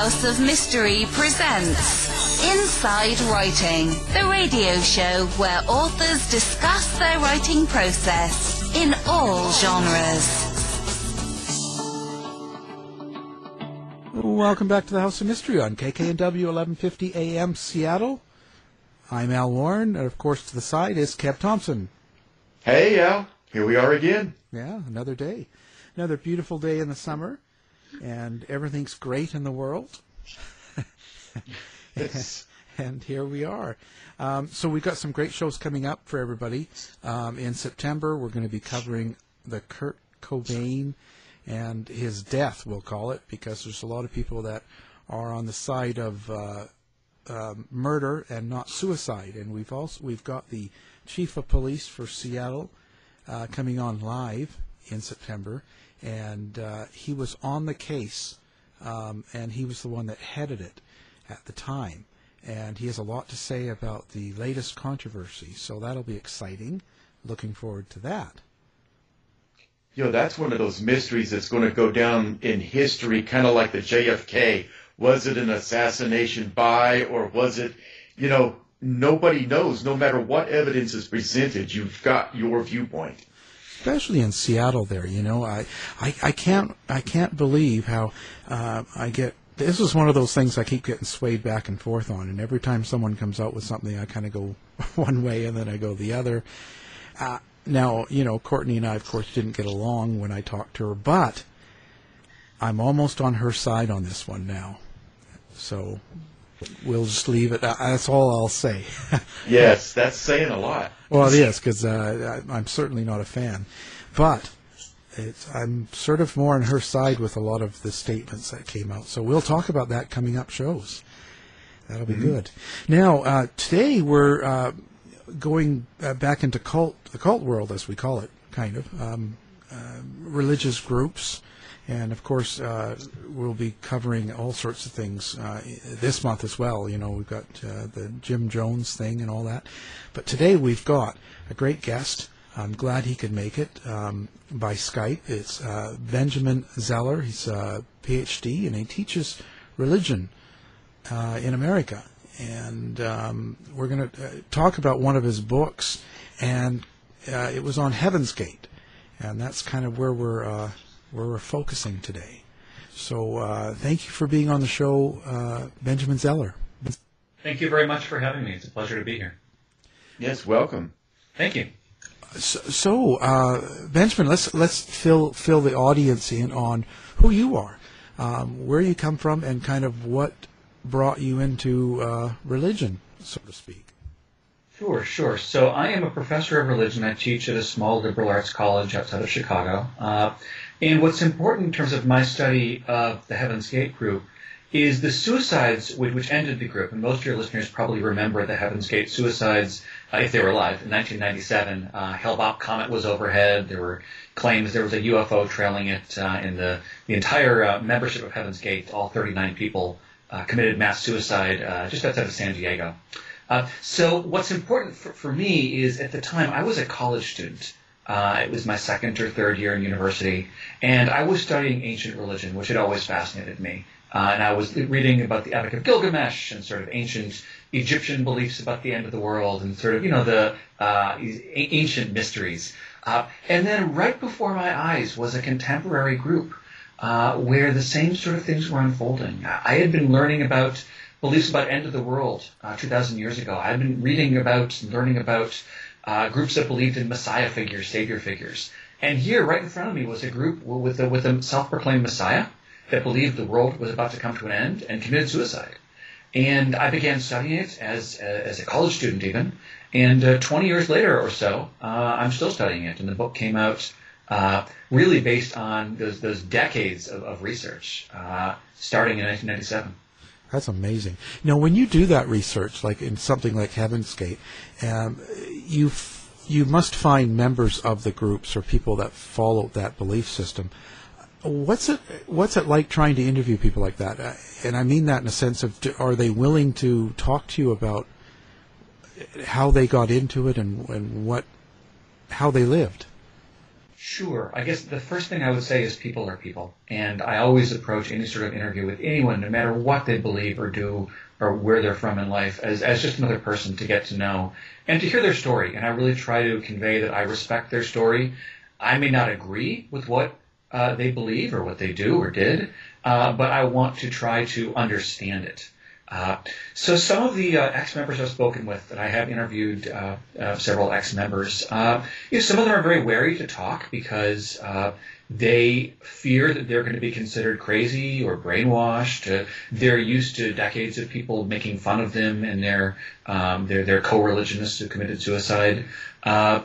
House of Mystery presents Inside Writing, the radio show where authors discuss their writing process in all genres. Welcome back to the House of Mystery on KKNW 1150 AM Seattle. I'm Al Warren, and of course to the side is Kev Thompson. Hey, Al. Here we are again. Yeah, another day. Another beautiful day in the summer, and everything's great in the world. It's, and here we are. Um, so we've got some great shows coming up for everybody. Um, in September, we're going to be covering the Kurt Cobain and his death, we'll call it, because there's a lot of people that are on the side of uh, um, murder and not suicide. And we've also we've got the chief of police for Seattle uh, coming on live in September, and uh, he was on the case, um, and he was the one that headed it at the time. And he has a lot to say about the latest controversy, so that'll be exciting. Looking forward to that. you know, that's one of those mysteries that's going to go down in history, kind of like the JFK. Was it an assassination by, or was it, you know, nobody knows. No matter what evidence is presented, you've got your viewpoint. Especially in Seattle there you know. I, I, I can't I can't believe how uh, I get this is one of those things I keep getting swayed back and forth on and every time someone comes out with something I kind of go one way and then I go the other. Uh, now you know Courtney and I of course didn't get along when I talked to her but I'm almost on her side on this one now. So we'll just leave it that's all I'll say Yes, that's saying a lot. Well, it is because uh, I'm certainly not a fan, but it's, I'm sort of more on her side with a lot of the statements that came out. So we'll talk about that coming up shows. That'll be good. Now, uh, today we're uh, going uh, back into cult, the cult world, as we call it, kind of um, uh, religious groups. And of course, uh, we'll be covering all sorts of things uh, this month as well. You know, we've got uh, the Jim Jones thing and all that. But today we've got a great guest. I'm glad he could make it um, by Skype. It's uh, Benjamin Zeller. He's a PhD and he teaches religion uh, in America. And um, we're going to uh, talk about one of his books, and uh, it was on Heaven's Gate, and that's kind of where we're uh, where we're focusing today. So uh, thank you for being on the show, uh, Benjamin Zeller. Thank you very much for having me. It's a pleasure to be here. Yes, welcome. Thank you. So, so uh, Benjamin, let's let's fill fill the audience in on who you are, um, where you come from, and kind of what brought you into uh, religion, so to speak. Sure, sure. So I am a professor of religion. I teach at a small liberal arts college outside of Chicago. And what's important in terms of my study of the Heaven's Gate group is the suicides which, which ended the group. And most of your listeners probably remember the Heaven's Gate suicides, uh, if they were alive, in 1997. Uh, Hale-Bopp comet was overhead. There were claims there was a UFO trailing it. Uh, and the, the entire uh, membership of Heaven's Gate, all 39 people, uh, committed mass suicide uh, just outside of San Diego. Uh, so what's important for, for me is at the time I was a college student. Uh, it was my second or third year in university, and I was studying ancient religion, which had always fascinated me. Uh, and I was reading about the Epic of Gilgamesh and sort of ancient Egyptian beliefs about the end of the world and sort of, you know, the uh, ancient mysteries. Uh, and then right before my eyes was a contemporary group uh, where the same sort of things were unfolding. I had been learning about beliefs about end of the world uh, 2,000 years ago. I had been reading about, learning about uh, groups that believed in Messiah figures, Savior figures. And here, right in front of me, was a group with a, with a self-proclaimed Messiah that believed the world was about to come to an end and committed suicide. And I began studying it as as a college student, even. And uh, 20 years later or so, uh, I'm still studying it. And the book came out uh, really based on those those decades of, of research, uh, starting in 1997. That's amazing. Now, when you do that research, like in something like Heaven's Gate, um, you f- you must find members of the groups or people that follow that belief system. What's it What's it like trying to interview people like that? Uh, And I mean that in a sense of, are they willing to talk to you about how they got into it and, and what how they lived? Sure. I guess the first thing I would say is people are people. And I always approach any sort of interview with anyone, no matter what they believe or do or where they're from in life, as, as just another person to get to know and to hear their story. And I really try to convey that I respect their story. I may not agree with what uh, they believe or what they do or did, uh, but I want to try to understand it. Uh, so some of the uh, ex-members I've spoken with that I have interviewed uh, uh several ex-members, uh, you know, some of them are very wary to talk because uh, they fear that they're going to be considered crazy or brainwashed. they're used to decades of people making fun of them and their um, their, their co-religionists who committed suicide. so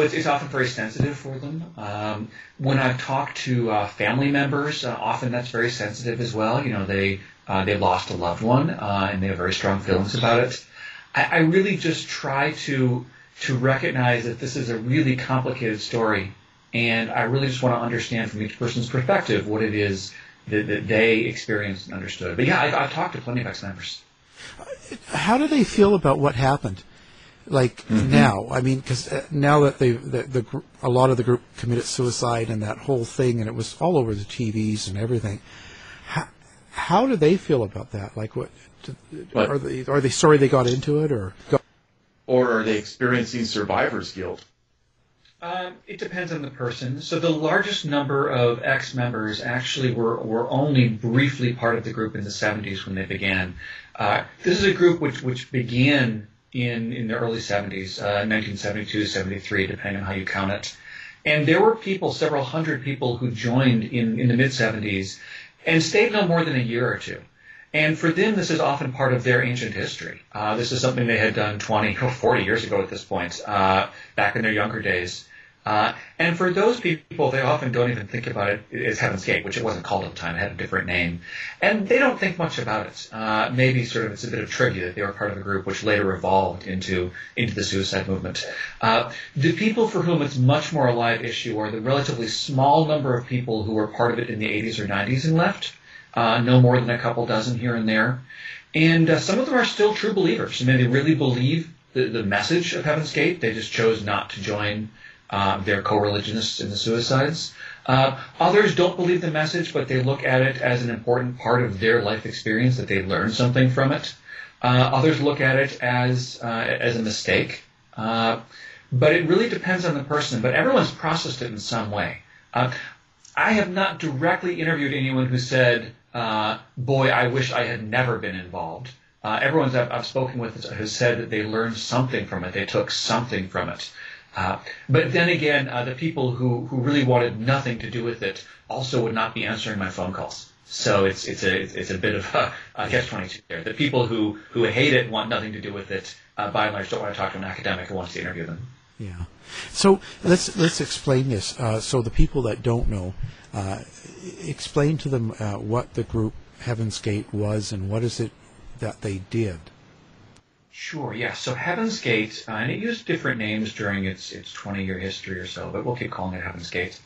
it's, it's often very sensitive for them. Um, when I've talked to family members, often that's very sensitive as well. You know, they uh, they lost a loved one, uh, and they have very strong feelings about it. I, I really just try to to recognize that this is a really complicated story, and I really just want to understand from each person's perspective what it is that, that they experienced and understood. But yeah, I, I've talked to plenty of ex-members. How do they feel about what happened? Like mm-hmm. now, I mean, because uh, now that they the, the a lot of the group committed suicide and that whole thing, and it was all over the TVs and everything. How, how do they feel about that? Like, what, what? are they are they sorry they got into it, or or are they experiencing survivor's guilt? Um, it depends on the person. So the largest number of ex-members actually were, were only briefly part of the group in the 70s when they began. Uh, this is a group which, which began in, in the early 70s, uh, 1972, 73, depending on how you count it. And there were people, several hundred people who joined in, in the mid 70s and stayed no more than a year or two. And for them, this is often part of their ancient history. Uh, this is something they had done 20 or 40 years ago at this point, uh, back in their younger days. Uh, and for those people, they often don't even think about it as Heaven's Gate, which it wasn't called at the time. It had a different name. And they don't think much about it. Uh, maybe sort of it's a bit of trivia that they were part of a group which later evolved into, into the suicide movement. Uh, the people for whom it's much more a live issue are the relatively small number of people who were part of it in the 80s or 90s and left. Uh, no more than a couple dozen here and there. And uh, some of them are still true believers. I mean, they really believe the, the message of Heaven's Gate. They just chose not to join uh, their co-religionists in the suicides. Uh, others don't believe the message, but they look at it as an important part of their life experience that they learned something from it. Uh, others look at it as uh, as a mistake. Uh, but it really depends on the person. But everyone's processed it in some way. Uh, I have not directly interviewed anyone who said, "Boy, I wish I had never been involved." everyone I've, I've spoken with has said that they learned something from it. They took something from it. Uh, but then again, uh, the people who, who really wanted nothing to do with it also would not be answering my phone calls. So it's it's a it's a bit of a, a catch twenty two there. The people who who hate it want nothing to do with it. Uh, by and large, don't want to talk to an academic who wants to interview them. Yeah. So let's let's explain this. Uh, so the people that don't know, uh, explain to them uh, what the group Heaven's Gate was and what is it that they did. Sure, yeah. So Heaven's Gate, uh, and it used different names during its its 20 year history or so, but we'll keep calling it Heaven's Gate.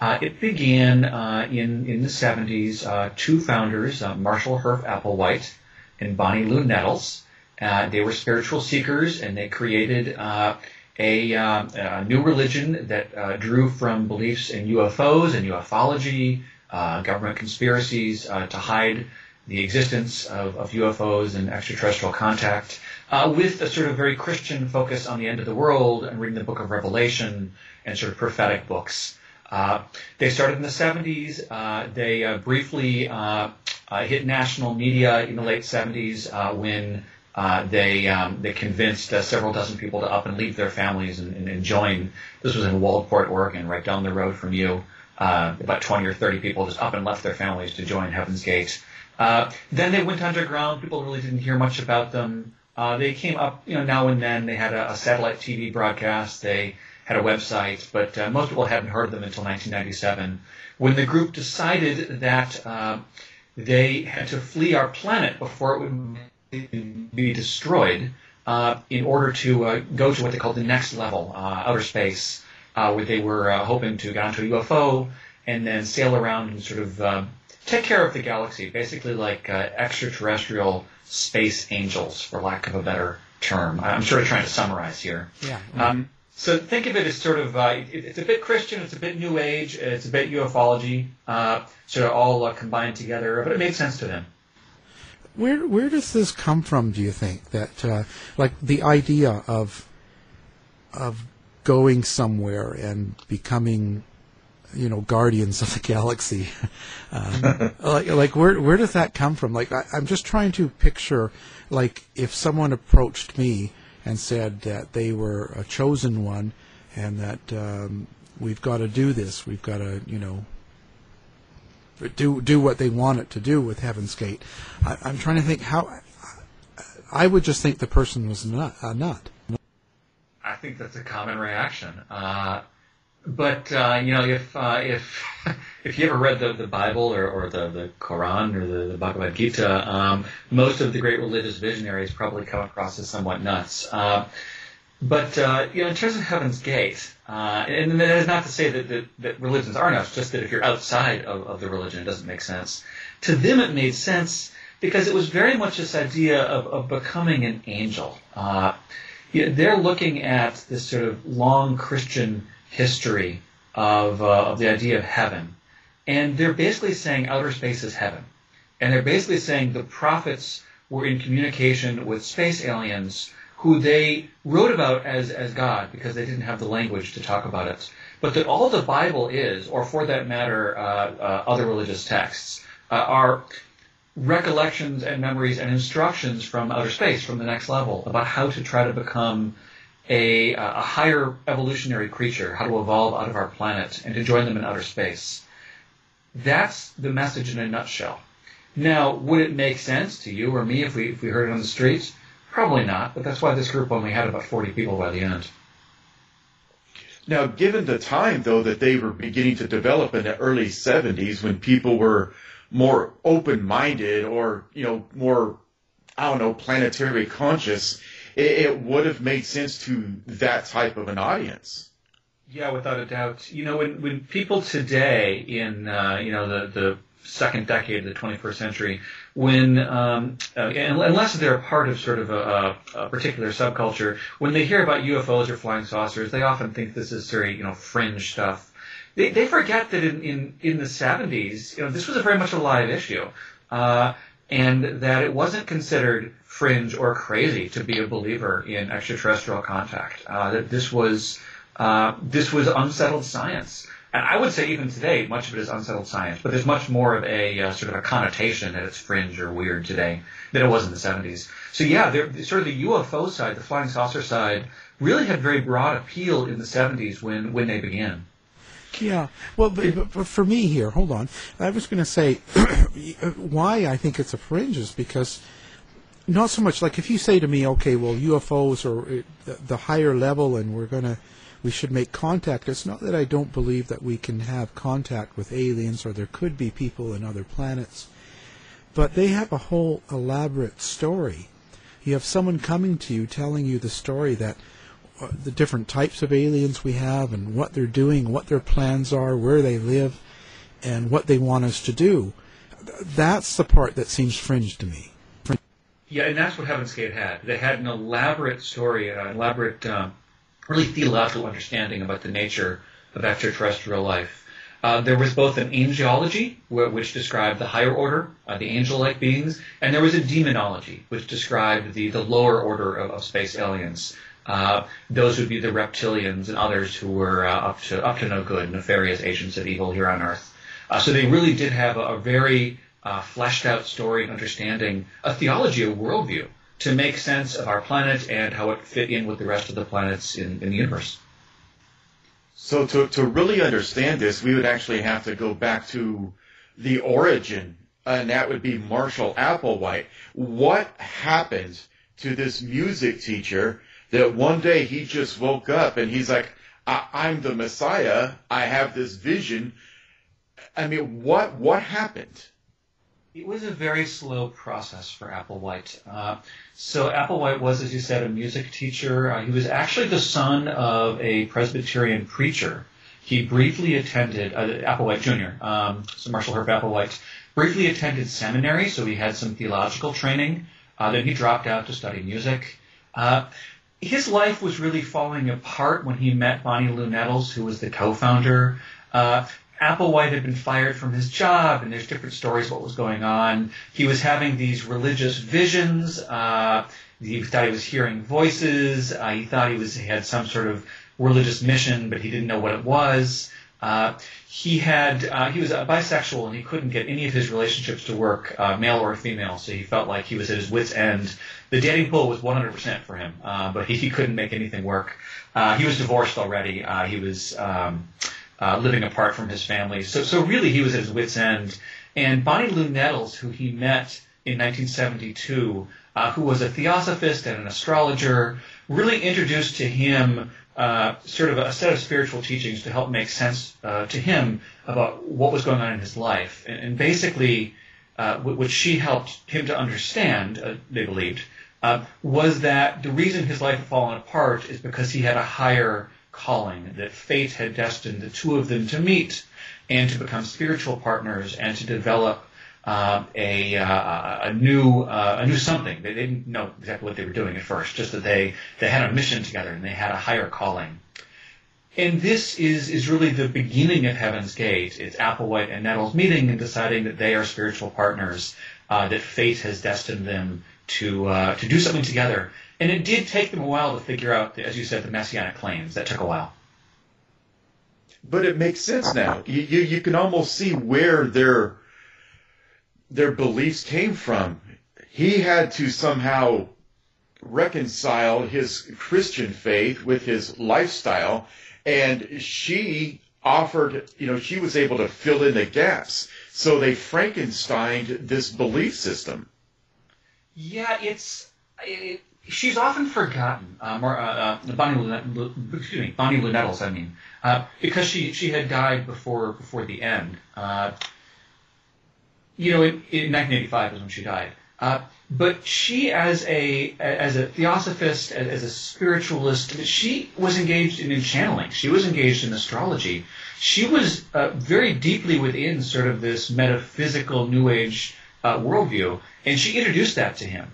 Uh, it began uh, in in the 70s. Uh, two founders, uh, Marshall Herff Applewhite and Bonnie Lou Nettles, uh, they were spiritual seekers, and they created a, a, new religion that drew from beliefs in UFOs and ufology, government conspiracies to hide the existence of, of UFOs and extraterrestrial contact uh, with a sort of very Christian focus on the end of the world and reading the book of Revelation and sort of prophetic books. Uh, they started in the 70s. Uh, they uh, briefly uh, uh, hit national media in the late 70s when they um, they convinced several dozen people to up and leave their families and, and, and, join. This was in Waldport, Oregon, right down the road from you. about 20 or 30 people just up and left their families to join Heaven's Gate. then they went underground. People really didn't hear much about them. Uh, they came up, you know, now and then. They had a, a satellite TV broadcast. They had a website, but uh, most people hadn't heard of them until 1997, when the group decided that uh, they had to flee our planet before it would be destroyed uh, in order to uh, go to what they called the next level, uh, outer space, where they were hoping to get onto a UFO and then sail around and sort of take care of the galaxy, basically like extraterrestrial space angels, for lack of a better term. I'm sort of trying to summarize here. Yeah. Um, So think of it as sort of uh, it, it's a bit Christian, it's a bit New Age, it's a bit ufology, uh, sort of all uh, combined together. But it made sense to them. Where where does this come from? Do you think that uh, like the idea of of going somewhere and becoming you know guardians of the galaxy. Um, like like where where does that come from? Like I, i'm just trying to picture like if someone approached me and said that they were a chosen one and that um, we've got to do this we've got to you know do do what they want it to do with heaven's gate. I, i'm trying to think how i would just think the person was not a nut. I think that's a common reaction. Uh, but uh, you know, if uh, if if you ever read the, the Bible or, or the, the Quran or the, the Bhagavad Gita, um, most of the great religious visionaries probably come across as somewhat nuts. Uh, but uh, you know, in terms of Heaven's Gate, uh, and that is not to say that, that, that religions are nuts, just that if you're outside of, of the religion, it doesn't make sense. To them, it made sense because it was very much this idea of, of becoming an angel. Uh, yeah, they're looking at this sort of long Christian history of, uh, of the idea of heaven. And they're basically saying outer space is heaven. And they're basically saying the prophets were in communication with space aliens who they wrote about as, as God because they didn't have the language to talk about it. But that all the Bible is, or for that matter, uh, uh, other religious texts, uh, are recollections and memories and instructions from outer space, from the next level, about how to try to become a, a higher evolutionary creature, how to evolve out of our planet and to join them in outer space. That's the message in a nutshell. Now, would it make sense to you or me if we, if we heard it on the streets? Probably not, but that's why this group only had about 40 people by the end. Now, given the time, though, that they were beginning to develop in the early 70s when people were more open-minded or you know more I don't know planetary conscious, it, it would have made sense to that type of an audience. Yeah, without a doubt. You know, when when people today in uh, you know the the second decade of the 21st century, when um, uh, unless they're a part of sort of a, a, particular subculture, when they hear about UFOs or flying saucers, they often think this is very you know fringe stuff they, they forget that in, in, in the 70s, you know, this was a very much a live issue, uh, and that it wasn't considered fringe or crazy to be a believer in extraterrestrial contact. Uh, that this was uh, this was unsettled science. And I would say even today, much of it is unsettled science, but there's much more of a uh, sort of a connotation that it's fringe or weird today than it was in the 70s. So yeah, sort of the UFO side, the flying saucer side, really had very broad appeal in the 70s when, when they began. Yeah. Well, but, but for me here, hold on. I was going to say why I think it's a fringe is because not so much like if you say to me, okay, well, UFOs are uh, the, higher level, and we're to we should make contact. It's not that I don't believe that we can have contact with aliens or there could be people in other planets, but they have a whole elaborate story. You have someone coming to you telling you the story that the different types of aliens we have and what they're doing, what their plans are, where they live, and what they want us to do. That's the part that seems fringe to me. Yeah, and that's what Heaven's Gate had. They had an elaborate story, an elaborate, um, really theological understanding about the nature of extraterrestrial life. Uh, there was both an angelology, which described the higher order, uh, the angel-like beings, and there was a demonology, which described the, the lower order of, of space aliens. Uh, those would be the reptilians and others who were uh, up to up to no good, nefarious agents of evil here on Earth. Uh, so they really did have a, a very uh, fleshed out story and understanding, a theology, a worldview to make sense of our planet and how it fit in with the rest of the planets in, in the universe. So to to really understand this, we would actually have to go back to the origin, and that would be Marshall Applewhite. What happened to this music teacher? that one day he just woke up and he's like, I- am the Messiah. I have this vision. I mean, what what happened? It was a very slow process for Applewhite. Uh, so Applewhite was, as you said, a music teacher. Uh, he was actually the son of a Presbyterian preacher. He briefly attended uh, Applewhite Jr. Um, so Marshall Herff Applewhite briefly attended seminary, so he had some theological training. Uh, then he dropped out to study music. Uh, his life was really falling apart when he met Bonnie Lou Nettles, who was the co-founder. Uh, Applewhite had been fired from his job, and there's different stories what was going on. He was having these religious visions. Uh, he thought he was hearing voices. Uh, he thought he was he had some sort of religious mission, but he didn't know what it was. Uh, he had uh, he was bisexual and he couldn't get any of his relationships to work, uh, male or female. So he felt like he was at his wits' end. The dating pool was 100% for him, uh, but he, he couldn't make anything work. Uh, he was divorced already. Uh, he was um, living apart from his family. So so really he was at his wits' end. And Bonnie Lou Nettles, who he met in 1972, who was a theosophist and an astrologer, really introduced to him uh, sort of a set of spiritual teachings to help make sense uh, to him about what was going on in his life. And, and basically, uh, what she helped him to understand, uh, they believed, uh, was that the reason his life had fallen apart is because he had a higher calling, that fate had destined the two of them to meet and to become spiritual partners and to develop uh, a, uh, a new uh, a new something. They didn't know exactly what they were doing at first, just that they they had a mission together and they had a higher calling. And this is is really the beginning of Heaven's Gate. It's Applewhite and Nettles meeting and deciding that they are spiritual partners, uh, that fate has destined them to uh, to do something together. And it did take them a while to figure out, as you said, the messianic claims. That took a while. But it makes sense now. You you, you can almost see where they're their beliefs came from. He had to somehow reconcile his Christian faith with his lifestyle, and she offered, you know, she was able to fill in the gaps. So they Frankensteined this belief system. Yeah, it's. It, she's often forgotten. Uh, uh, uh, Bonnie, Lune, excuse me, Bonnie Lou Nettles, I mean, uh, because she she had died before before the end. Uh, you know, in, in 1985 was when she died. But she, as a as a theosophist, as, as, a spiritualist, she was engaged in, in channeling. She was engaged in astrology. She was very deeply within sort of this metaphysical New Age worldview, and she introduced that to him.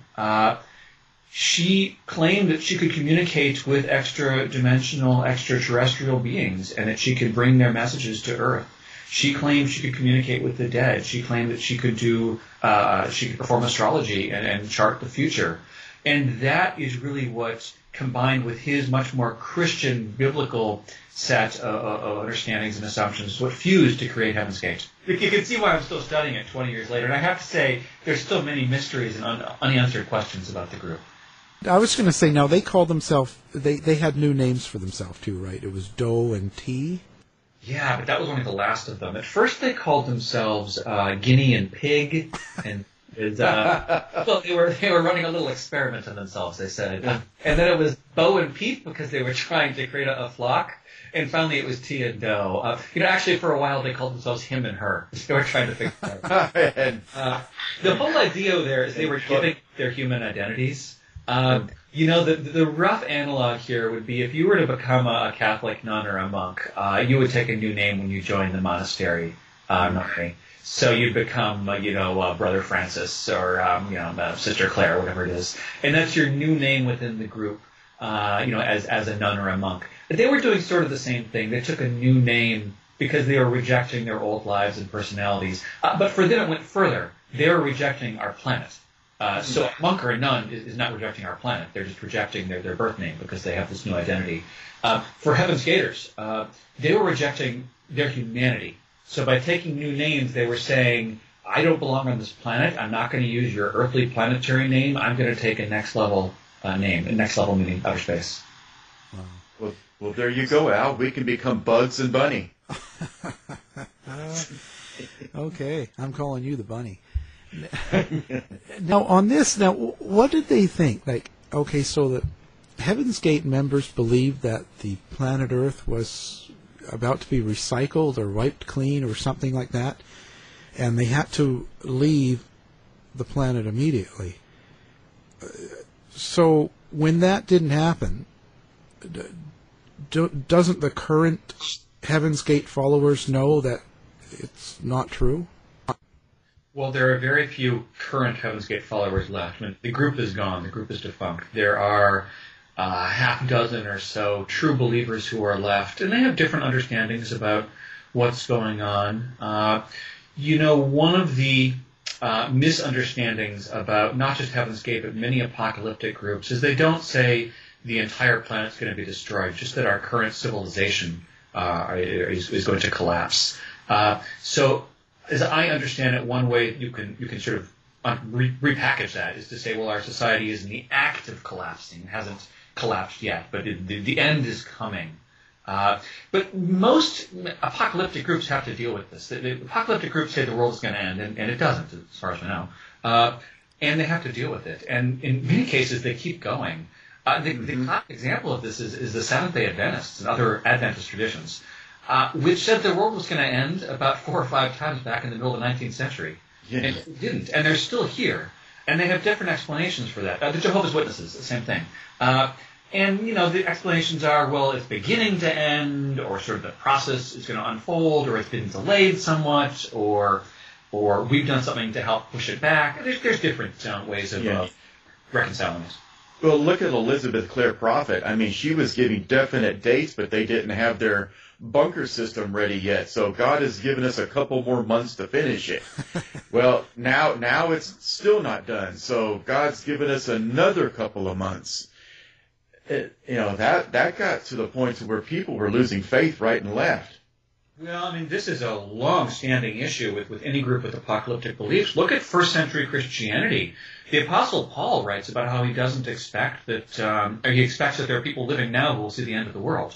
She claimed that she could communicate with extra-dimensional, extraterrestrial beings, and that she could bring their messages to Earth. She claimed she could communicate with the dead. She claimed that she could do, uh, she could perform astrology and, and chart the future. And that is really what, combined with his much more Christian, biblical set of, of understandings and assumptions, what fused to create Heaven's Gate. You can see why I'm still studying it 20 years later. And I have to say, there's still many mysteries and un- unanswered questions about the group. I was going to say, now they called themselves, they, they had new names for themselves too, right? It was Do and Ti. Yeah, but that was only the last of them. At first, they called themselves uh, Guinea and Pig, and uh, well, they were they were running a little experiment on themselves. They said, and then it was Bo and Peep because they were trying to create a, a flock. And finally, it was Ti and Do. Uh, you know, actually, for a while, they called themselves him and her. They were trying to figure out. uh, the whole idea there is they were giving their human identities. Um, you know, the, the rough analog here would be if you were to become a, Catholic nun or a monk, uh, you would take a new name when you join the monastery. Uh, nunnery. So you'd become, uh, you know, uh, Brother Francis or, um, you know, uh, Sister Claire, whatever it is. And that's your new name within the group, uh, you know, as, as a nun or a monk. But they were doing sort of the same thing. They took a new name because they were rejecting their old lives and personalities. Uh, but for them, it went further. They were rejecting our planet. Uh, so a monk or a nun is, is, not rejecting our planet. They're just rejecting their, their birth name because they have this new identity. Uh, for Heaven's Gators, uh, they were rejecting their humanity. So by taking new names, they were saying, I don't belong on this planet. I'm not going to use your earthly planetary name. I'm going to take a next level uh, name, a next level meaning outer space. Wow. Well, well, there you go, Al. We can become Bugs and Bunny. okay, I'm calling you the bunny. now on this, now what did they think? Like, okay, so the Heaven's Gate members believed that the planet Earth was about to be recycled or wiped clean or something like that, and they had to leave the planet immediately. So when that didn't happen, do, doesn't the current Heaven's Gate followers know that it's not true? Well, there are very few current Heaven's Gate followers left. I mean, the group is gone. The group is defunct. There are uh, half dozen or so true believers who are left, and they have different understandings about what's going on. Uh, you know, one of the uh, misunderstandings about not just Heaven's Gate, but many apocalyptic groups is they don't say the entire planet's going to be destroyed, just that our current civilization uh, is, is, going to collapse. Uh, so, as I understand it, one way you can you can sort of re- repackage that is to say, well, our society is in the act of collapsing, it hasn't collapsed yet, but it, the, the end is coming. Uh, but most apocalyptic groups have to deal with this. The, the apocalyptic groups say the world is going to end, and, and, it doesn't, as far as we know. Uh, and they have to deal with it. And in many cases, they keep going. Uh, the, mm-hmm. the example of this is, is the Seventh Day Adventists and other Adventist traditions, uh, which said the world was going to end about four or five times back in the middle of the 19th century. Yeah. And it didn't. And they're still here. And they have different explanations for that. Uh, the Jehovah's Witnesses, the same thing. Uh, and, you know, the explanations are, well, it's beginning to end, or sort of the process is going to unfold, or it's been delayed somewhat, or or we've done something to help push it back. There's, there's different uh, ways of yeah. uh, reconciling this. Well, look at Elizabeth Clare Prophet. I mean, she was giving definite dates, but they didn't have their bunker system ready yet. So God has given us a couple more months to finish it. well, now now it's still not done. So God's given us another couple of months it, you know that that got to the point to where people were losing faith right and left. Well, I mean, this is a long-standing issue with, with any group with apocalyptic beliefs. Look at first-century Christianity. The Apostle Paul writes about how he doesn't expect that, um, or he expects that there are people living now who will see the end of the world,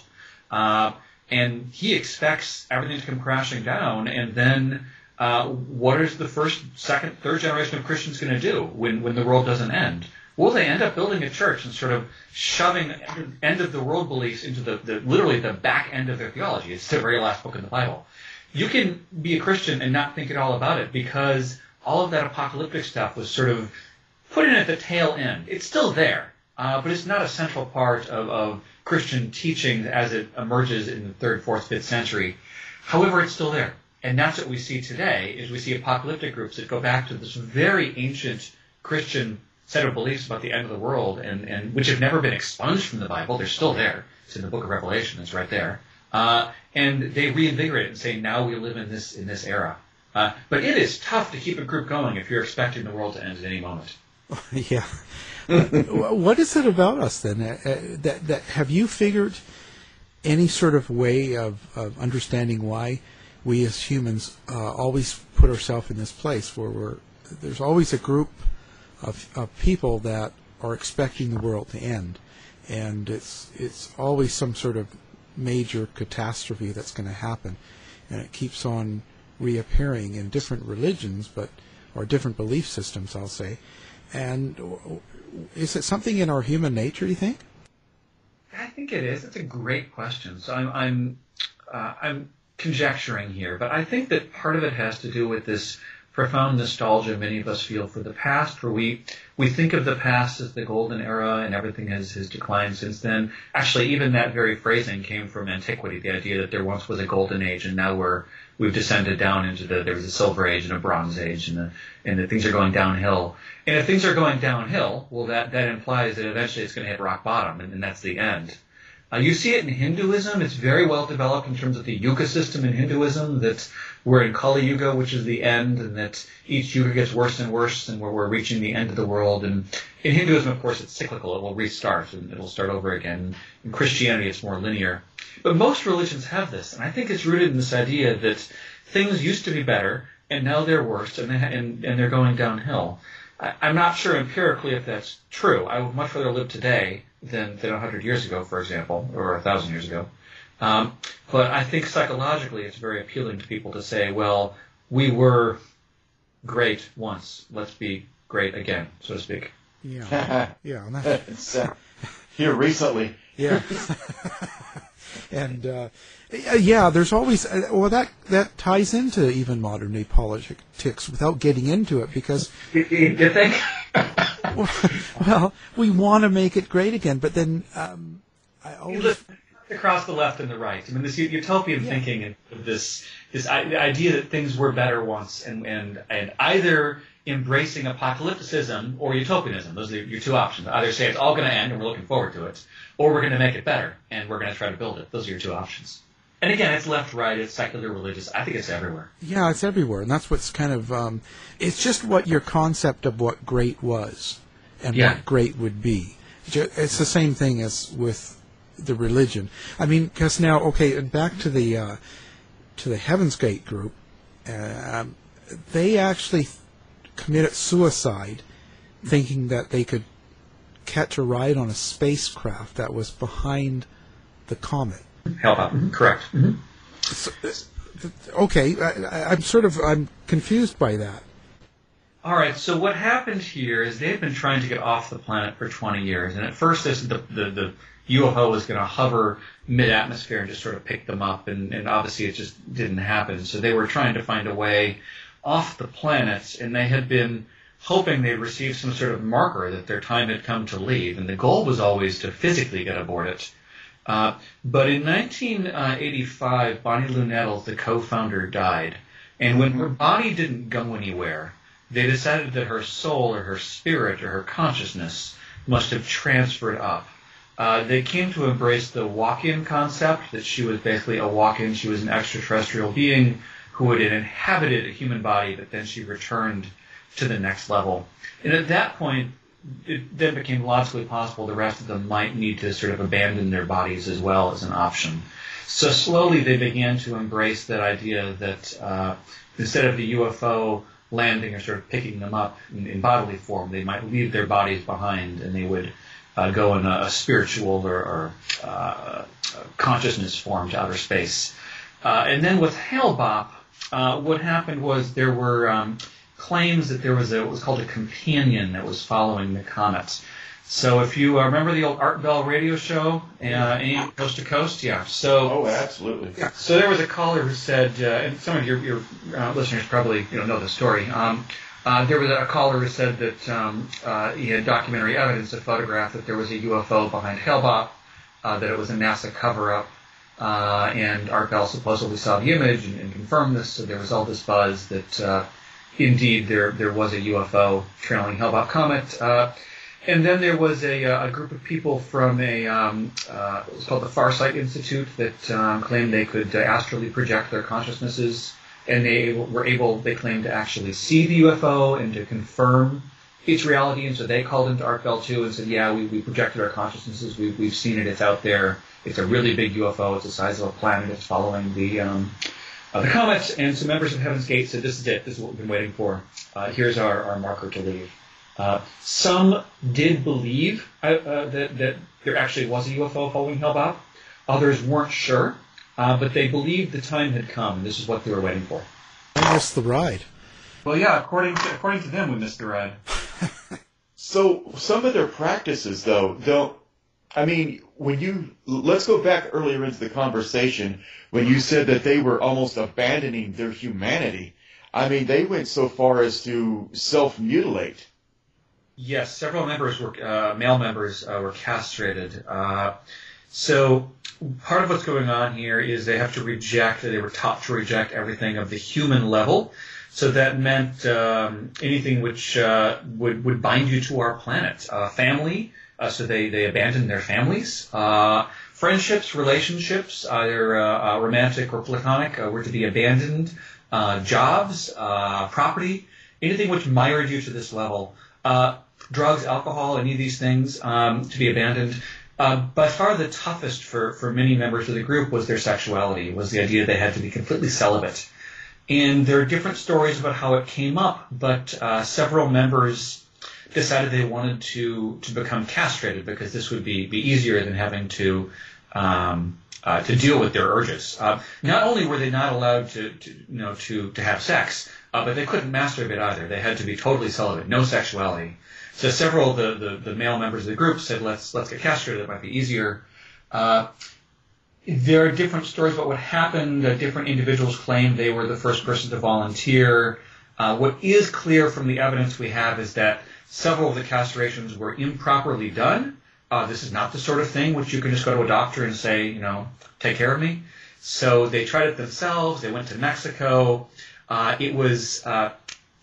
uh, and he expects everything to come crashing down. And then, uh, what is the first, second, third generation of Christians going to do when when the world doesn't end? Will they end up building a church and sort of shoving end of the world beliefs into the, the literally the back end of their theology? It's the very last book in the Bible. You can be a Christian and not think at all about it because all of that apocalyptic stuff was sort of put in at the tail end. It's still there, uh, but it's not a central part of, of Christian teaching as it emerges in the third, fourth, fifth century. However, it's still there. And that's what we see today, is we see apocalyptic groups that go back to this very ancient Christian set of beliefs about the end of the world, and, and which have never been expunged from the Bible. They're still there. It's in the Book of Revelation. It's right there. Uh, and they reinvigorate it and say, now we live in this in this era. Uh, but it is tough to keep a group going if you're expecting the world to end at any moment. yeah. what is it about us then? Uh, uh, that that have you figured any sort of way of, of understanding why we as humans uh, always put ourselves in this place where we're there's always a group of, of people that are expecting the world to end, and it's it's always some sort of major catastrophe that's going to happen, and it keeps on reappearing in different religions, but or different belief systems, I'll say. And is it something in our human nature? Do you think? I think it is. It's a great question. So I'm I'm uh, I'm conjecturing here, but I think that part of it has to do with this profound nostalgia many of us feel for the past, where we we think of the past as the golden era and everything has, has declined since then. Actually, even that very phrasing came from antiquity, the idea that there once was a golden age and now we're we've descended down into the there was a silver age and a bronze age and the and that things are going downhill. And if things are going downhill, well that that implies that eventually it's going to hit rock bottom and, and that's the end. Uh, you see it in Hinduism. It's very well developed in terms of the yuga system in Hinduism that we're in Kali Yuga, which is the end, and that each yuga gets worse and worse, and where we're reaching the end of the world. And in Hinduism, of course, it's cyclical; it will restart and it'll start over again. In Christianity, it's more linear. But most religions have this, and I think it's rooted in this idea that things used to be better, and now they're worse, and, they, and, and they're going downhill. I, I'm not sure empirically if that's true. I would much rather live today than than 100 years ago, for example, or 1,000 years ago. Um, but I think psychologically it's very appealing to people to say, well, we were great once. Let's be great again, so to speak. Yeah. yeah. it's, uh, here recently. Yeah. and uh, yeah, there's always uh, well that that ties into even modern day politics without getting into it because you, you think well, we want to make it great again, but then um, I always across the left and the right. I mean, this utopian yeah. thinking of this this idea that things were better once, and and and either embracing apocalypticism or utopianism. Those are your two options. Either say it's all going to end and we're looking forward to it, or we're going to make it better and we're going to try to build it. Those are your two options. And again, it's left, right, it's secular, religious. I think it's everywhere. Yeah, it's everywhere, and that's what's kind of. Um, it's just what your concept of what great was, and Yeah. what great would be. It's the same thing as with the religion. I mean, because now, okay, and back to the uh, to the Heaven's Gate group, um, they actually committed suicide, thinking that they could catch a ride on a spacecraft that was behind the comet. Help out. Correct. Okay, I, I- I'm sort of I'm confused by that. All right. So what happened here is they've been trying to get off the planet for 20 years, and at first this the the, the UFO was going to hover mid-atmosphere and just sort of pick them up, and, and obviously it just didn't happen. So they were trying to find a way off the planet, and they had been hoping they'd receive some sort of marker that their time had come to leave, and the goal was always to physically get aboard it. Uh, but in 1985, Bonnie Lou Nettles, the co-founder, died, and when her body didn't go anywhere, they decided that her soul or her spirit or her consciousness must have transferred up. Uh, they came to embrace the walk-in concept that she was basically a walk-in. She was an extraterrestrial being who had inhabited a human body, but then she returned to the next level. And at that point, it then became logically possible the rest of them might need to sort of abandon their bodies as well as an option. So slowly they began to embrace that idea that uh, instead of the UFO landing or sort of picking them up in, in bodily form, they might leave their bodies behind and they would uh, go in a, a spiritual or, or uh, consciousness form to outer space. Uh, and then with Hale-Bopp, uh, what happened was there were um, claims that there was a, what was called a companion that was following the comet. So if you uh, remember the old Art Bell radio show, uh, AM Coast to Coast, yeah. So Oh, absolutely. so there was a caller who said, uh, and some of your, your uh, listeners probably you know know the story. Um, uh, there was a caller who said that um, uh, he had documentary evidence to photograph that there was a UFO behind Hale-Bopp, uh, that it was a NASA cover-up, uh, and Art Bell supposedly saw the image and, and confirmed this. So there was all this buzz that uh, indeed there there was a UFO trailing Hale-Bopp comet. Uh, and then there was a, a group of people from a, um, it was called the Farsight Institute that um, claimed they could astrally project their consciousnesses, and they were able, they claimed to actually see the UFO and to confirm its reality. And so they called into Art Bell too and said, yeah, we, we projected our consciousnesses, we, we've seen it, it's out there, it's a really big UFO, it's the size of a planet, it's following the, um, uh, the comets. And some members of Heaven's Gate said, this is it, this is what we've been waiting for, uh, here's our, our marker to leave. Uh, some did believe uh, uh, that, that there actually was a UFO following Hale-Bopp. Others weren't sure, uh, but they believed the time had come, and this is what they were waiting for. I missed the ride. Well, yeah, according to according to them, we missed the ride. So some of their practices, though, don't. I mean, when you let's go back earlier into the conversation when you said that they were almost abandoning their humanity. I mean, they went so far as to self-mutilate. Yes, several members were uh, male members uh, were castrated. Uh, so part of what's going on here is they have to reject. They were taught to reject everything of the human level. So that meant um, anything which uh, would would bind you to our planet, uh, family. Uh, so they they abandoned their families. Uh, friendships, relationships, either uh, uh, romantic or platonic, were to be abandoned. Jobs, property, anything which mired you to this level. Drugs, alcohol, any of these things um, to be abandoned. Uh, by far the toughest for, for many members of the group was their sexuality, was the idea they had to be completely celibate. And there are different stories about how it came up, but uh, several members decided they wanted to, to become castrated because this would be, be easier than having to um, uh, to deal with their urges. Uh, not only were they not allowed to, to you know to, to have sex, uh, but they couldn't masturbate either. They had to be totally celibate, no sexuality. So several of the, the, the male members of the group said, let's let's get castrated. It might be easier. Uh, there are different stories about what happened. Uh, different individuals claim they were the first person to volunteer. Uh, what is clear from the evidence we have is that several of the castrations were improperly done. Uh, this is not the sort of thing which you can just go to a doctor and say, you know, take care of me. So they tried it themselves. They went to Mexico. Uh, it was uh,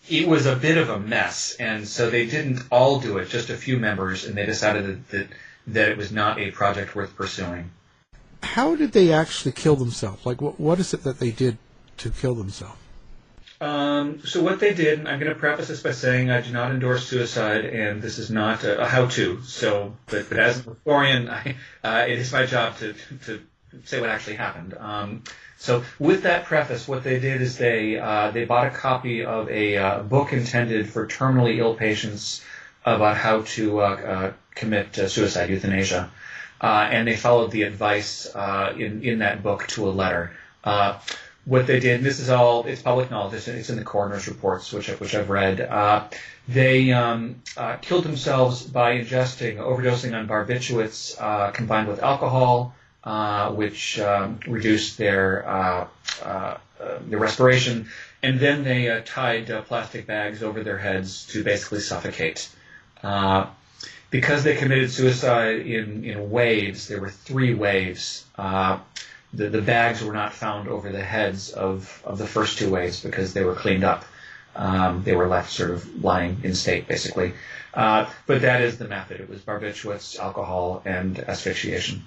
it was a bit of a mess, and so they didn't all do it, just a few members, and they decided that, that, that it was not a project worth pursuing. How did they actually kill themselves? Like, what, what is it that they did to kill themselves? Um, so what they did, and I'm going to preface this by saying I do not endorse suicide, and this is not a, a how-to. So, but, but as a historian, I, uh, it is my job to, to say what actually happened. Um, so with that preface, what they did is they uh, they bought a copy of a uh, book intended for terminally ill patients about how to uh, uh commit uh, suicide, euthanasia, uh, and they followed the advice in in that book to a letter. what they did, and this is all it's public knowledge. It's, it's in the coroner's reports, which which I've read. they um, killed themselves by ingesting, overdosing on barbiturates combined with alcohol uh, which um, reduced their uh, uh, their respiration, and then they tied plastic bags over their heads to basically suffocate. because they committed suicide in, in waves, there were three waves. the, the bags were not found over the heads of, of the first two waves because they were cleaned up. Um, they were left sort of lying in state, basically. Uh, but that is the method. It was barbiturates, alcohol, and asphyxiation.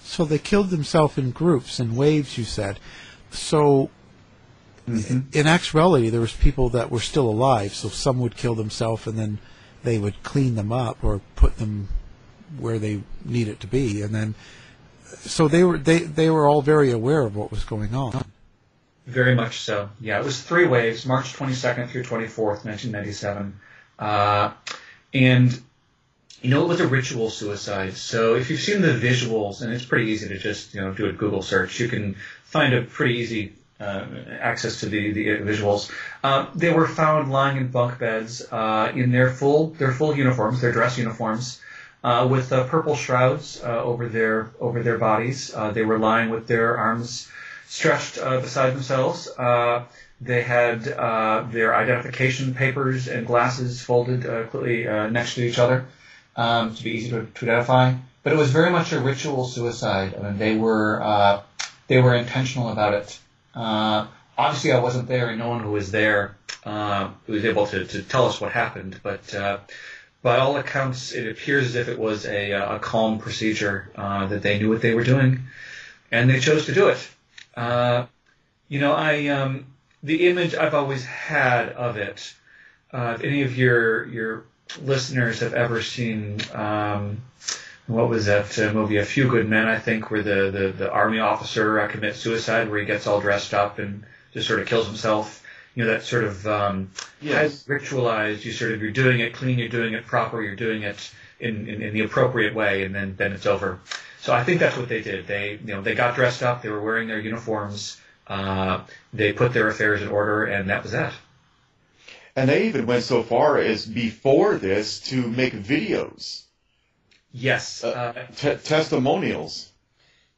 So they killed themselves in groups and waves. You said so. Mm-hmm. In actuality, there was people that were still alive. So some would kill themselves, and then they would clean them up or put them where they needed to be, and then so they were they they were all very aware of what was going on. Very much so. Yeah, it was three waves, March 22nd through 24th, 1997, uh, and you know, it was a ritual suicide. So if you've seen the visuals, and it's pretty easy to just you know do a Google search, you can find a pretty easy uh, access to the the visuals. Uh, they were found lying in bunk beds uh, in their full their full uniforms, their dress uniforms, uh, with uh, purple shrouds uh, over their over their bodies. they were lying with their arms stretched beside themselves. They had their identification papers and glasses folded completely next to each other um, to be easy to, to, identify. But it was very much a ritual suicide. I mean, they were uh, they were intentional about it. Uh, obviously, I wasn't there, and no one who was there uh, was able to, to tell us what happened. But uh, by all accounts, it appears as if it was a, a calm procedure uh, that they knew what they were doing, and they chose to do it. Uh, you know, I um, the image I've always had of it. if any of your your listeners have ever seen um, what was that uh, movie, A Few Good Men, I think, where the, the, the army officer uh, commits suicide, where he gets all dressed up and just sort of kills himself. You know, that sort of um, yes. ritualized. You sort of you're doing it clean, you're doing it proper, you're doing it in, in, in the appropriate way, and then then it's over. So I think that's what they did. They you know they got dressed up, they were wearing their uniforms, uh, they put their affairs in order, and that was that. And they even went so far as before this to make videos. Yes. Uh, t- testimonials.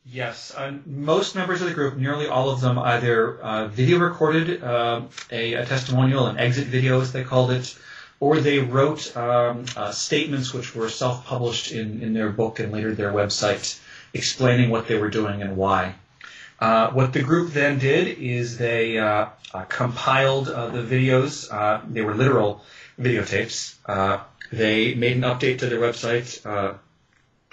Yes. Uh, most members of the group, nearly all of them, either uh, video recorded uh, a, a, testimonial, an exit video as they called it, or they wrote um, uh, statements which were self published in, in their book and later their website explaining what they were doing and why. Uh, what the group then did is they uh, uh, compiled uh, the videos. Uh, they were literal videotapes. Uh, they made an update to their website,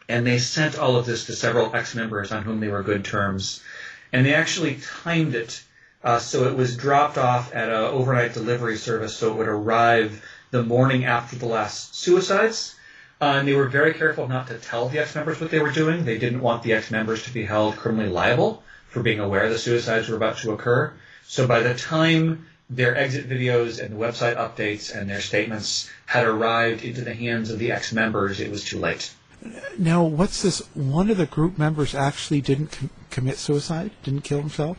and they sent all of this to several ex-members on whom they were good terms. And they actually timed it so it was dropped off at an overnight delivery service, so it would arrive the morning after the last suicides. and they were very careful not to tell the ex-members what they were doing. They didn't want the ex-members to be held criminally liable for being aware the suicides were about to occur. So by the time their exit videos and the website updates and their statements had arrived into the hands of the ex-members, it was too late. Now, what's this? One of the group members actually didn't com- commit suicide, didn't kill himself?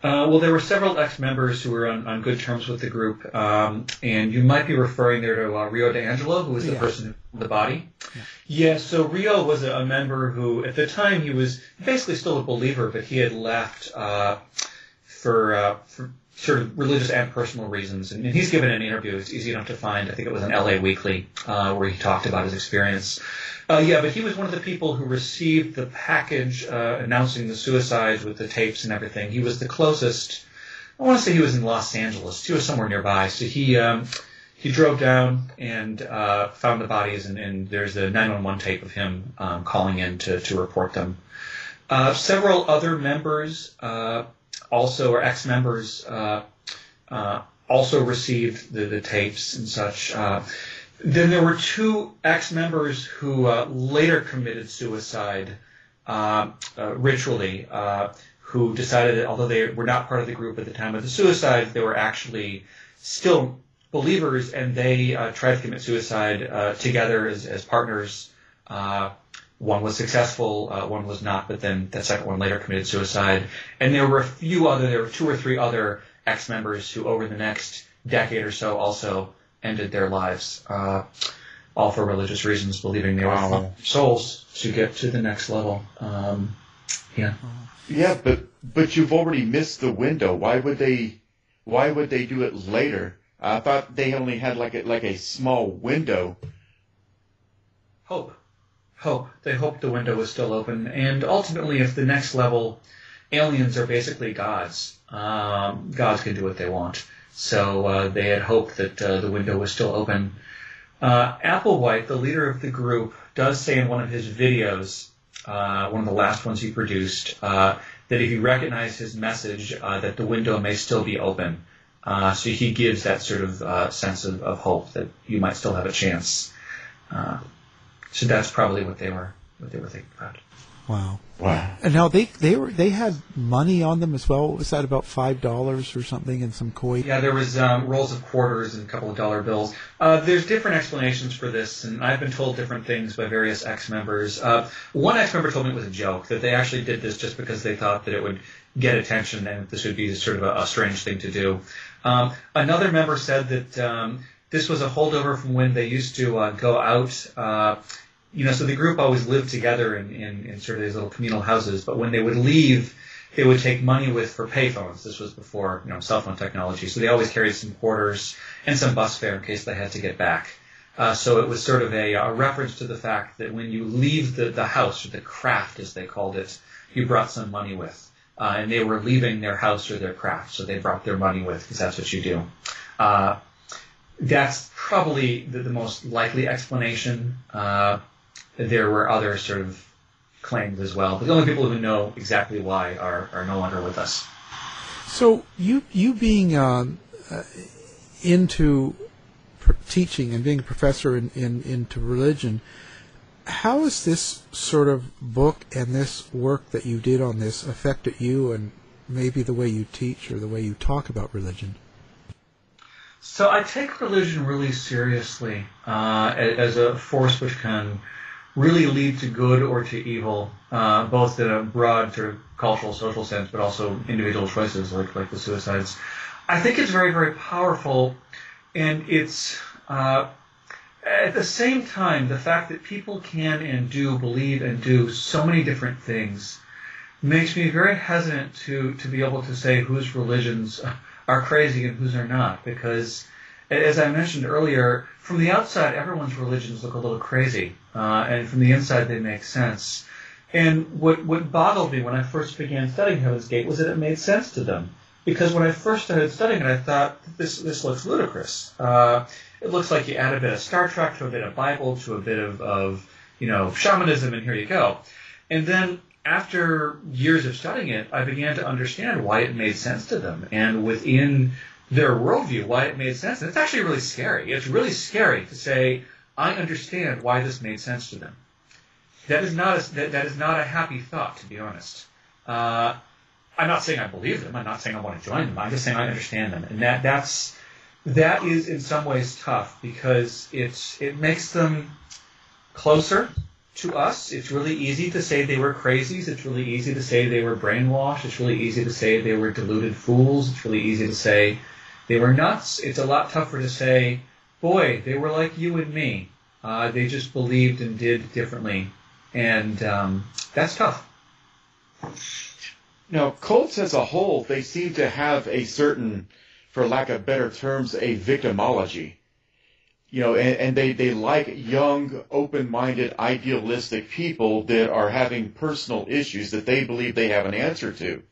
Uh, well, there were several ex-members who were on, on good terms with the group, um, and you might be referring there to uh, Rio DiAngelo, who was the yeah. person who the body. Yeah. yeah. so Rio was a, a, member who, at the time, he was basically still a believer, but he had left uh, for, uh, for sort of religious and personal reasons. And, and, he's given an interview. It's easy enough to find. I think it was in L.A. Weekly, uh, where he talked about his experience. Uh, yeah, but he was one of the people who received the package uh, announcing the suicides with the tapes and everything. He was the closest I want to say he was in Los Angeles. He was somewhere nearby. So he um, he drove down and uh, found the bodies, and, and, there's a 911 tape of him um, calling in to, to report them. Uh, several other members, uh, also or ex-members, uh, uh, also received the, the tapes and such. Uh, then there were two ex-members who later committed suicide ritually who decided that although they were not part of the group at the time of the suicide, they were actually still believers, and they uh, tried to commit suicide uh, together as, as partners. Uh, one was successful, uh, one was not, but then that second one later committed suicide. And there were a few other, there were two or three other ex-members who, over the next decade or so, also ended their lives, uh, all for religious reasons, believing they were souls to get to the next level. Um, yeah. Yeah, but but you've already missed the window. Why would they? Why would they do it later? I thought they only had like a, like a small window. Hope, hope. They hoped the window was still open, and ultimately, if the next level aliens are basically gods, um, gods can do what they want. So uh, they had hoped that uh, the window was still open. Uh, Applewhite, the leader of the group, does say in one of his videos uh, one of the last ones he produced, uh, that if you recognize his message, uh, that the window may still be open. So he gives that sort of sense of, of, hope that you might still have a chance. So that's probably what they were what they were thinking about. Wow. Wow. And now they they were they had money on them as well. Was that about five dollars or something in some coin? Yeah, there was um, rolls of quarters and a couple of dollar bills. Uh, there's different explanations for this, and I've been told different things by various ex-members. Uh, one ex-member told me it was a joke that they actually did this just because they thought that it would get attention and this would be sort of a, a strange thing to do. Um, another member said that. Um, this was a holdover from when they used to uh, go out uh, you know, so the group always lived together in, in, in sort of these little communal houses, but when they would leave, they would take money with for payphones. This was before, you know, cell phone technology. So they always carried some quarters and some bus fare in case they had to get back. Uh, so it was sort of a, a, reference to the fact that when you leave the, the house, or the craft as they called it, you brought some money with. Uh, and they were leaving their house or their craft, so they brought their money with because that's what you do. Uh, that's probably the, the, most likely explanation. Uh, there were other sort of claims as well. But the only people who know exactly why are, are no longer with us. So you you being um, uh, into pr- teaching and being a professor in, in into religion, how has this sort of book and this work that you did on this affected you and maybe the way you teach or the way you talk about religion? So I take religion really seriously uh, as a force which can really lead to good or to evil, uh, both in a broad sort of cultural, social sense, but also individual choices like like the suicides. I think it's very, very powerful, and it's uh, at the same time the fact that people can and do believe and do so many different things makes me very hesitant to to be able to say whose religions are crazy and whose are not because as I mentioned earlier, from the outside, everyone's religions look a little crazy, uh, and from the inside, they make sense. And what, what boggled me when I first began studying Heaven's Gate was that it made sense to them. Because when I first started studying it, I thought, this, this looks ludicrous. Uh, it looks like you add a bit of Star Trek to a bit of Bible to a bit of, of you know, shamanism, and here you go. And then after years of studying it, I began to understand why it made sense to them. And within their worldview, why it made sense. And it's actually really scary. It's really scary to say, I understand why this made sense to them. That is not a, that, that is not a happy thought, to be honest. Uh, I'm not saying I believe them. I'm not saying I want to join them. I'm just saying I understand them, and that that's that is in some ways tough because it's it makes them closer to us. It's really easy to say they were crazies. It's really easy to say they were brainwashed. It's really easy to say they were deluded fools. It's really easy to say they were nuts. It's a lot tougher to say, boy, they were like you and me. Uh, they just believed and did differently. And um, that's tough. Now, cults as a whole, they seem to have a certain, for lack of better terms, a victimology. You know, and, and they, they like young, open-minded, idealistic people that are having personal issues that they believe they have an answer to.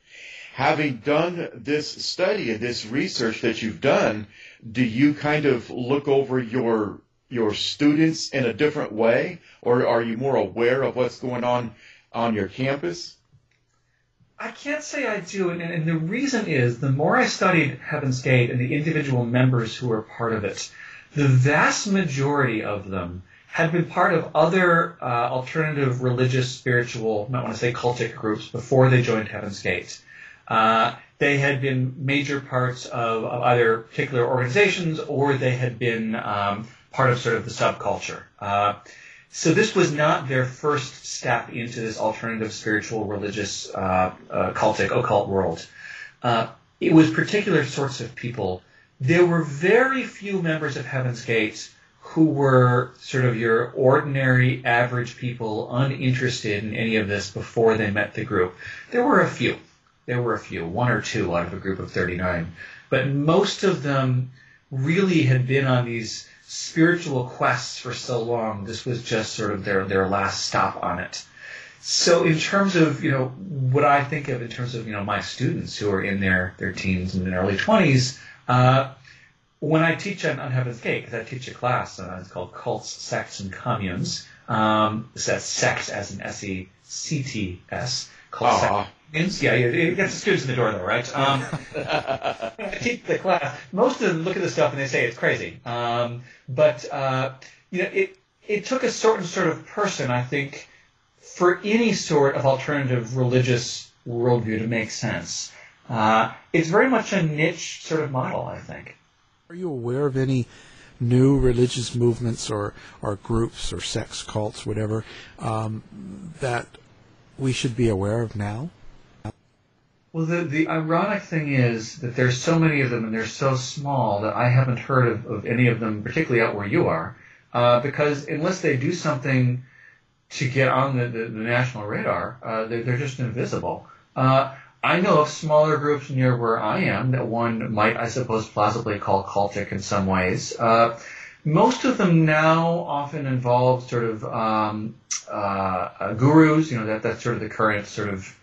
Having done this study and this research that you've done, do you kind of look over your your students in a different way, or are you more aware of what's going on on your campus? I can't say I do, and, and the reason is the more I studied Heaven's Gate and the individual members who were part of it, the vast majority of them had been part of other uh, alternative religious, spiritual, I want to say cultic groups before they joined Heaven's Gate. Uh, they had been major parts of, of, either particular organizations or they had been um, part of sort of the subculture. Uh, so this was not their first step into this alternative spiritual, religious, uh, uh, cultic, occult world. Uh, it was particular sorts of people. There were very few members of Heaven's Gate who were sort of your ordinary, average people, uninterested in any of this before they met the group. There were a few. There were a few, one or two out of a group of 39. But most of them really had been on these spiritual quests for so long, this was just sort of their, their last stop on it. So in terms of, you know, what I think of in terms of, you know, my students who are in their, their teens and their early 20s, uh, when I teach on, on Heaven's Gate, because I teach a class, uh, it's called Cults, Sects, and Communes. Um, it says sex as an S-E-C-T-S. Cult, uh-huh. Yeah, it gets the students in the door though, right? Um, I teach the class. Most of them look at the stuff and they say it's crazy. Um, but uh, you know, it it took a certain sort of person, I think, for any sort of alternative religious worldview to make sense. Uh, it's very much a niche sort of model, I think. Are you aware of any new religious movements or, or groups or sex cults, whatever, um, that we should be aware of now? Well, the, the ironic thing is that there's so many of them and they're so small that I haven't heard of, of any of them, particularly out where you are, uh, because unless they do something to get on the, the, the national radar, uh, they're, they're just invisible. Uh, I know of smaller groups near where I am that one might, I suppose, plausibly call cultic in some ways. Uh, most of them now often involve sort of um, uh, gurus. You know that that's sort of the current sort of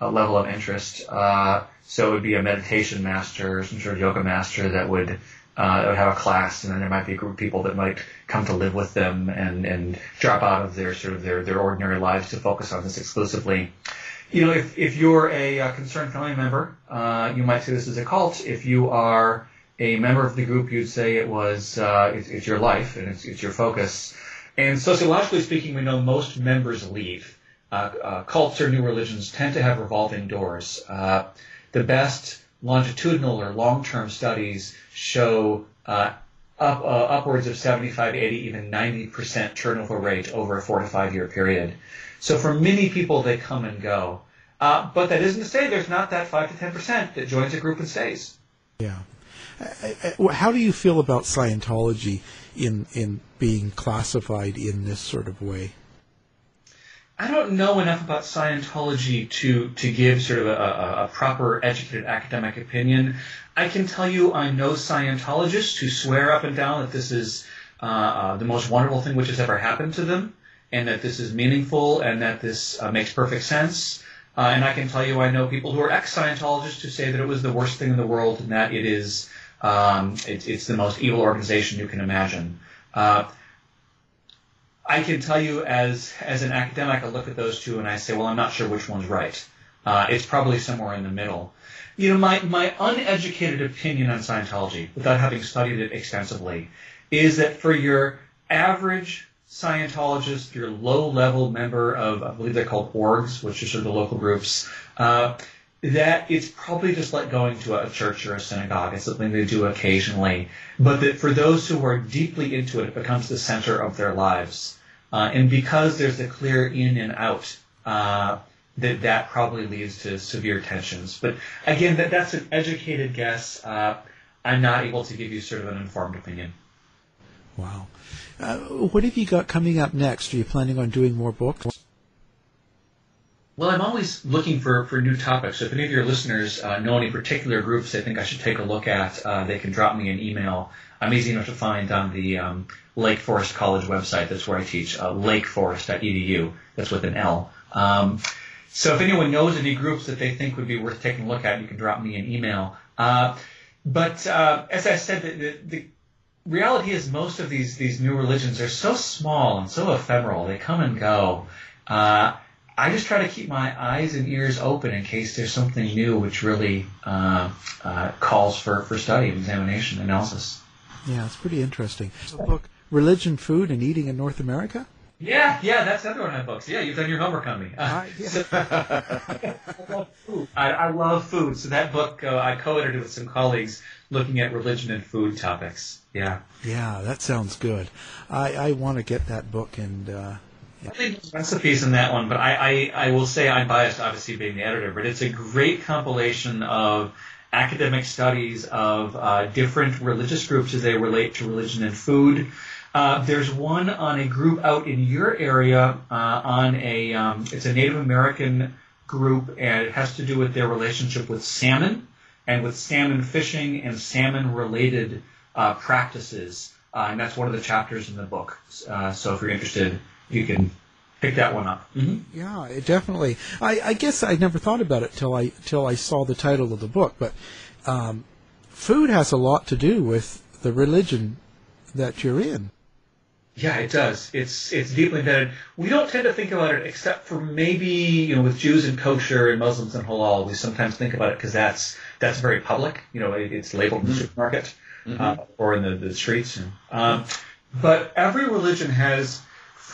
uh, level of interest. Uh, so it would be a meditation master, some sort of yoga master that would uh, would have a class, and then there might be a group of people that might come to live with them and and drop out of their sort of their their ordinary lives to focus on this exclusively. You know, if if you're a, a concerned family member, uh, you might say this is a cult. If you are a member of the group, you'd say it was uh, it's, it's your life and it's, it's your focus. And sociologically speaking, we know most members leave uh, uh, cults or new religions tend to have revolving doors. Uh, the best longitudinal or long-term studies show uh, up, uh, upwards of 75, 80, even 90% turnover rate over a four to five year period. So for many people, they come and go. Uh, but that isn't to say there's not that 5 to 10% that joins a group and stays. Yeah. How do you feel about Scientology in, in being classified in this sort of way? I don't know enough about Scientology to to give sort of a, a, proper educated academic opinion. I can tell you I know Scientologists who swear up and down that this is uh, uh, the most wonderful thing which has ever happened to them, and that this is meaningful, and that this uh, makes perfect sense. Uh, and I can tell you I know people who are ex-Scientologists who say that it was the worst thing in the world, and that it is um, it, it's the most evil organization you can imagine. I can tell you as as an academic, I look at those two and I say, well, I'm not sure which one's right. Uh, it's probably somewhere in the middle. You know, my, my uneducated opinion on Scientology, without having studied it extensively, is that for your average Scientologist, your low-level member of, I believe they're called orgs, which are sort of the local groups, uh, that it's probably just like going to a church or a synagogue. It's something they do occasionally. But that for those who are deeply into it, it becomes the center of their lives. Uh, and because there's a clear in and out, uh, that that probably leads to severe tensions. But again, that, that's an educated guess. Uh, I'm not able to give you sort of an informed opinion. Wow. Uh, what have you got coming up next? Are you planning on doing more books? Well, I'm always looking for, for new topics. So if any of your listeners uh, know any particular groups they think I should take a look at, uh, they can drop me an email. I'm easy enough to find on the um, Lake Forest College website. That's where I teach, uh, lakeforest.edu. That's with an L. Um, so if anyone knows any groups that they think would be worth taking a look at, you can drop me an email. Uh, but uh, as I said, the, the, the, reality is most of these these new religions are so small and so ephemeral. They come and go. Uh, I just try to keep my eyes and ears open in case there's something new which really uh, uh, calls for, for study, examination, analysis. Yeah, it's pretty interesting. The book, Religion, Food, and Eating in North America? Yeah, yeah, that's another one of my books. Yeah, you've done your homework on me. Uh, yeah. so, I, love food. I, I, love food. So that book, uh, I co-edited with some colleagues looking at religion and food topics. Yeah. Yeah, that sounds good. I, I want to get that book and uh, recipes in that one, but I, I, I will say I'm biased, obviously being the editor, but it's a great compilation of academic studies of uh, different religious groups as they relate to religion and food. Uh, there's one on a group out in your area uh, on a um, it's a Native American group and it has to do with their relationship with salmon and with salmon fishing and salmon related uh, practices. Uh, and that's one of the chapters in the book. Uh, so if you're interested, you can pick that one up. Mm-hmm. Yeah, it definitely. I, I, guess I never thought about it till I till I saw the title of the book. But um, food has a lot to do with the religion that you're in. Yeah, it does. It's it's deeply embedded. We don't tend to think about it, except for maybe you know with Jews and kosher and Muslims and halal. We sometimes think about it because that's that's very public. You know, it, it's labeled in the mm-hmm. supermarket mm-hmm. uh, or in the, the streets. Um, but every religion has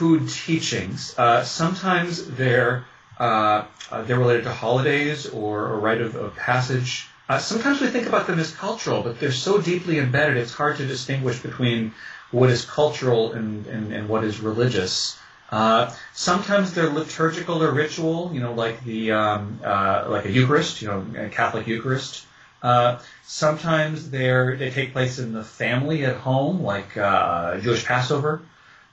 food teachings. Uh, sometimes they're uh, uh, they're related to holidays or a rite of, of passage. Uh, sometimes we think about them as cultural, but they're so deeply embedded, it's hard to distinguish between what is cultural and, and, and what is religious. Uh, sometimes they're liturgical or ritual, you know, like the um, uh, like a Eucharist, you know, a Catholic Eucharist. Uh, sometimes they they take place in the family at home, like uh, Jewish Passover.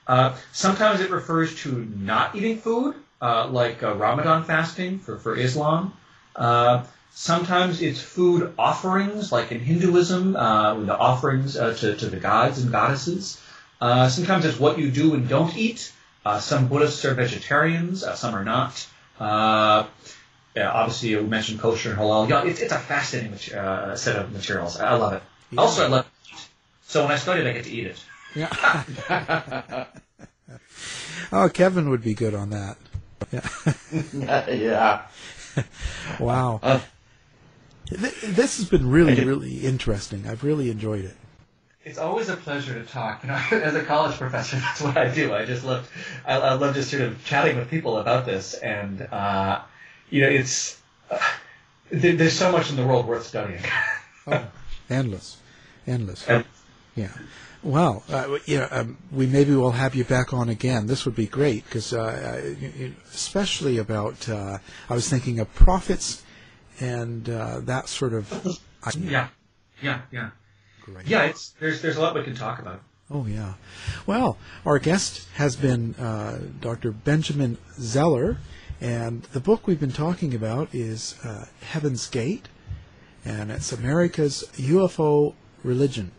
Uh, sometimes it refers to not eating food, uh, like uh, Ramadan fasting for, for Islam. Uh, sometimes it's food offerings, like in Hinduism, uh, the offerings to, to the gods and goddesses. sometimes it's what you do and don't eat. some Buddhists are vegetarians, some are not. Yeah, obviously, you mentioned kosher and halal. Yeah, it's, it's a fascinating uh, set of materials. I love it. Yeah. Also, I love it. So when I study it, I get to eat it. Yeah. oh, Kevin would be good on that. Yeah. yeah. wow. Uh, this has been really, really interesting. I've really enjoyed it. It's always a pleasure to talk. You know, as a college professor, that's what I do. I just love, I, I love just sort of chatting with people about this, and uh, you know, it's uh, there, there's so much in the world worth studying. oh, endless, endless. And, yeah. Well, uh, you know, um, we maybe will have you back on again. This would be great because, uh, especially about, uh, I was thinking of prophets and uh, that sort of. Yeah, yeah, yeah. Great. Yeah, it's there's there's a lot we can talk about. Oh yeah. Well, our guest has been uh, Dr. Benjamin Zeller, and the book we've been talking about is uh, Heaven's Gate, and it's America's UFO religion.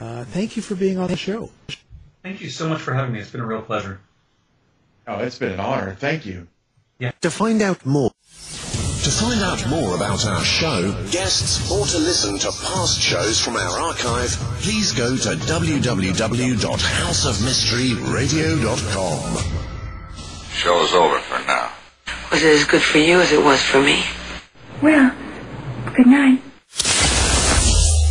Uh, thank you for being on the show. Thank you so much for having me. It's been a real pleasure. Oh, it's been an honor. Thank you. Yeah. To find out more, to find out more about our show, guests, or to listen to past shows from our archive, please go to www.houseofmysteryradio.com. Show's over for now. Was it as good for you as it was for me? Well, good night.